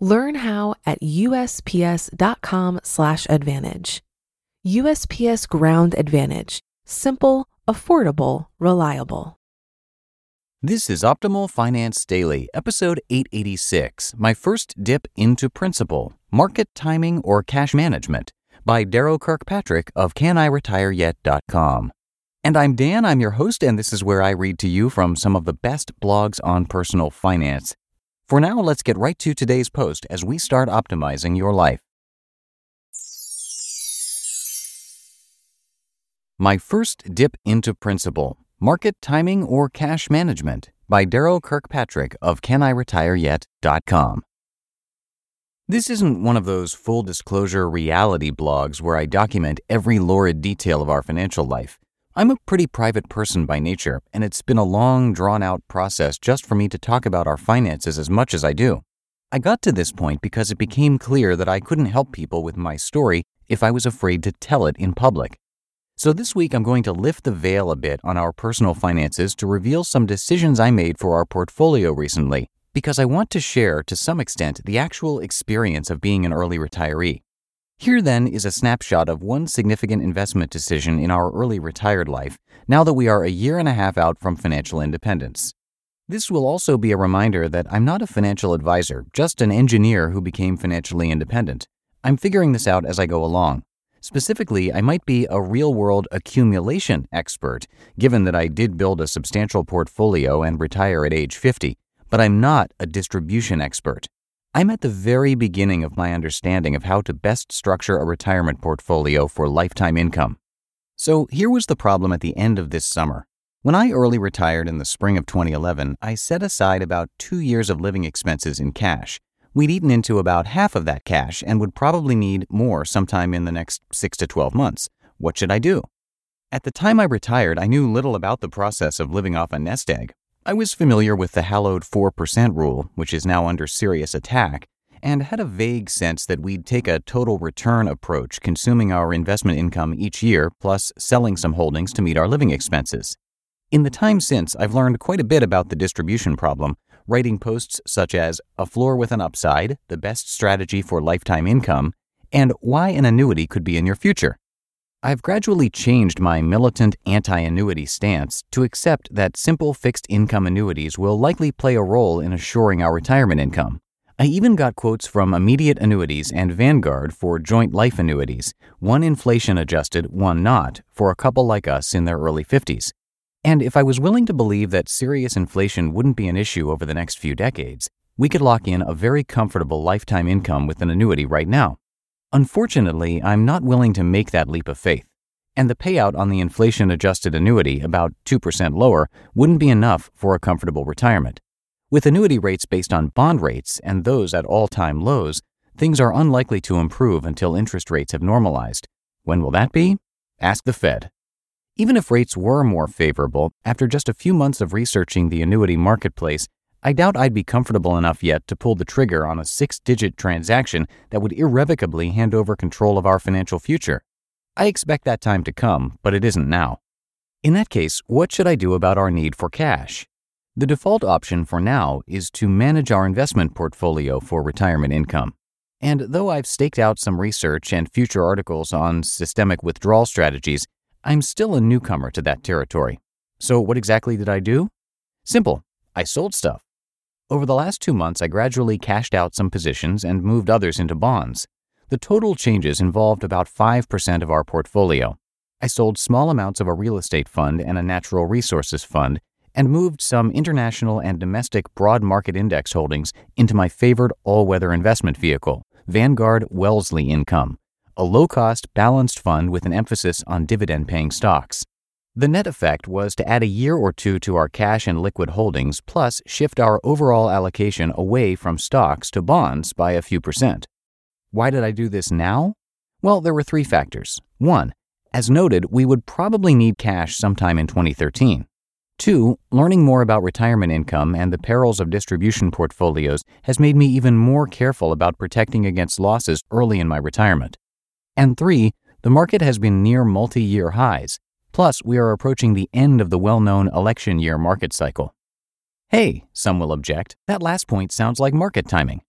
Learn how at usps.com/advantage. USPS Ground Advantage: simple, affordable, reliable. This is Optimal Finance Daily, episode 886. My first dip into principal, market timing or cash management by Darrow Kirkpatrick of caniretireyet.com. And I'm Dan, I'm your host, and this is where I read to you from some of the best blogs on personal finance. For now, let's get right to today's post as we start optimizing your life. My First Dip into Principal Market Timing or Cash Management by Darrow Kirkpatrick of CanIRetireYet.com. This isn't one of those full disclosure reality blogs where I document every lurid detail of our financial life. I'm a pretty private person by nature, and it's been a long, drawn out process just for me to talk about our finances as much as I do. I got to this point because it became clear that I couldn't help people with my story if I was afraid to tell it in public. So this week I'm going to lift the veil a bit on our personal finances to reveal some decisions I made for our portfolio recently, because I want to share to some extent the actual experience of being an early retiree. Here, then, is a snapshot of one significant investment decision in our early retired life now that we are a year and a half out from financial independence. This will also be a reminder that I'm not a financial advisor, just an engineer who became financially independent. I'm figuring this out as I go along. Specifically, I might be a real world accumulation expert, given that I did build a substantial portfolio and retire at age 50, but I'm not a distribution expert. I'm at the very beginning of my understanding of how to best structure a retirement portfolio for lifetime income. So here was the problem at the end of this summer. When I early retired in the spring of 2011, I set aside about two years of living expenses in cash. We'd eaten into about half of that cash and would probably need more sometime in the next 6 to 12 months. What should I do? At the time I retired, I knew little about the process of living off a nest egg, I was familiar with the hallowed 4% rule, which is now under serious attack, and had a vague sense that we'd take a total return approach, consuming our investment income each year, plus selling some holdings to meet our living expenses. In the time since, I've learned quite a bit about the distribution problem, writing posts such as A Floor with an Upside, the best strategy for lifetime income, and Why an Annuity Could Be in Your Future. I've gradually changed my militant anti annuity stance to accept that simple fixed income annuities will likely play a role in assuring our retirement income. I even got quotes from Immediate Annuities and Vanguard for joint life annuities, one inflation adjusted, one not, for a couple like us in their early 50s. And if I was willing to believe that serious inflation wouldn't be an issue over the next few decades, we could lock in a very comfortable lifetime income with an annuity right now. Unfortunately, I'm not willing to make that leap of faith, and the payout on the inflation adjusted annuity, about 2% lower, wouldn't be enough for a comfortable retirement. With annuity rates based on bond rates and those at all time lows, things are unlikely to improve until interest rates have normalized. When will that be? Ask the Fed. Even if rates were more favorable, after just a few months of researching the annuity marketplace, I doubt I'd be comfortable enough yet to pull the trigger on a six digit transaction that would irrevocably hand over control of our financial future. I expect that time to come, but it isn't now. In that case, what should I do about our need for cash? The default option for now is to manage our investment portfolio for retirement income. And though I've staked out some research and future articles on systemic withdrawal strategies, I'm still a newcomer to that territory. So, what exactly did I do? Simple I sold stuff. Over the last two months, I gradually cashed out some positions and moved others into bonds. The total changes involved about 5% of our portfolio. I sold small amounts of a real estate fund and a natural resources fund and moved some international and domestic broad market index holdings into my favored all weather investment vehicle, Vanguard Wellesley Income, a low cost, balanced fund with an emphasis on dividend paying stocks. The net effect was to add a year or two to our cash and liquid holdings, plus shift our overall allocation away from stocks to bonds by a few percent. Why did I do this now? Well, there were three factors. One, as noted, we would probably need cash sometime in 2013. Two, learning more about retirement income and the perils of distribution portfolios has made me even more careful about protecting against losses early in my retirement. And three, the market has been near multi year highs. Plus, we are approaching the end of the well known election year market cycle. Hey, some will object, that last point sounds like market timing.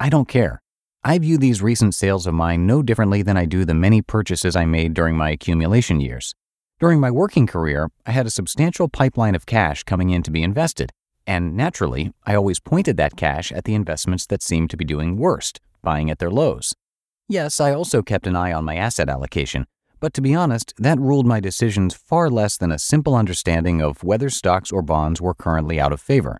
I don't care. I view these recent sales of mine no differently than I do the many purchases I made during my accumulation years. During my working career, I had a substantial pipeline of cash coming in to be invested, and naturally, I always pointed that cash at the investments that seemed to be doing worst, buying at their lows. Yes, I also kept an eye on my asset allocation, but to be honest, that ruled my decisions far less than a simple understanding of whether stocks or bonds were currently out of favor.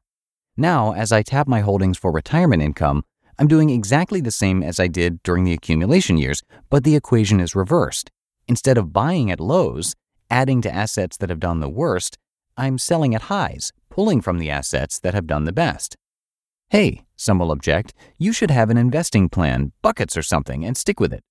Now, as I tap my holdings for retirement income, I'm doing exactly the same as I did during the accumulation years, but the equation is reversed. Instead of buying at lows, adding to assets that have done the worst, I'm selling at highs, pulling from the assets that have done the best. Hey, some will object, you should have an investing plan, buckets or something, and stick with it.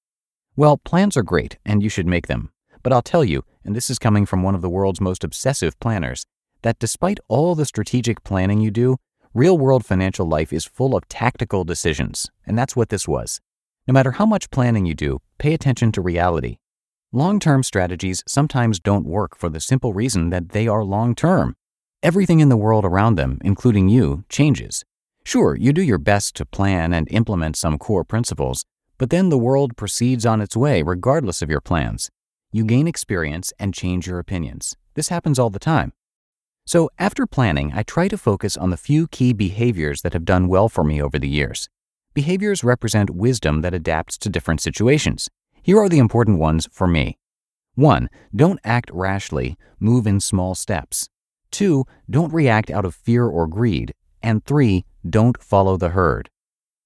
Well, plans are great, and you should make them. But I'll tell you, and this is coming from one of the world's most obsessive planners, that despite all the strategic planning you do, Real world financial life is full of tactical decisions, and that's what this was. No matter how much planning you do, pay attention to reality. Long term strategies sometimes don't work for the simple reason that they are long term. Everything in the world around them, including you, changes. Sure, you do your best to plan and implement some core principles, but then the world proceeds on its way regardless of your plans. You gain experience and change your opinions. This happens all the time. So, after planning, I try to focus on the few key behaviors that have done well for me over the years. Behaviors represent wisdom that adapts to different situations. Here are the important ones for me. 1. Don't act rashly, move in small steps. 2. Don't react out of fear or greed. And 3. Don't follow the herd.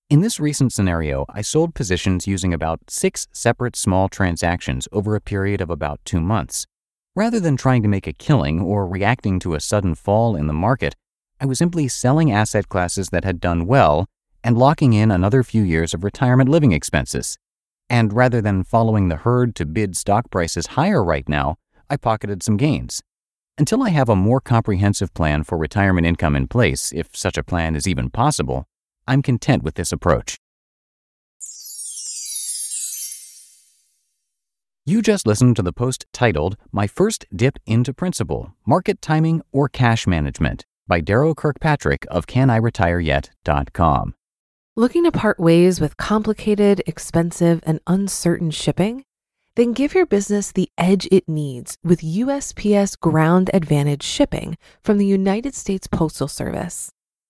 In this recent scenario, I sold positions using about six separate small transactions over a period of about two months. Rather than trying to make a killing or reacting to a sudden fall in the market, I was simply selling asset classes that had done well and locking in another few years of retirement living expenses. And rather than following the herd to bid stock prices higher right now, I pocketed some gains. Until I have a more comprehensive plan for retirement income in place, if such a plan is even possible, I'm content with this approach. You just listened to the post titled My First Dip into Principal Market Timing or Cash Management by Darrow Kirkpatrick of CanIRetireYet.com. Looking to part ways with complicated, expensive, and uncertain shipping? Then give your business the edge it needs with USPS Ground Advantage shipping from the United States Postal Service.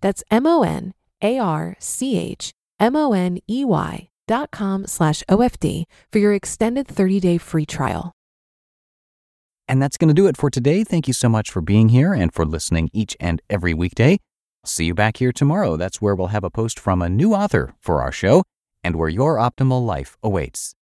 That's M O N A R C H M-O-N-E-Y dot com slash OFD for your extended 30-day free trial. And that's going to do it for today. Thank you so much for being here and for listening each and every weekday. I'll see you back here tomorrow. That's where we'll have a post from a new author for our show and where your optimal life awaits.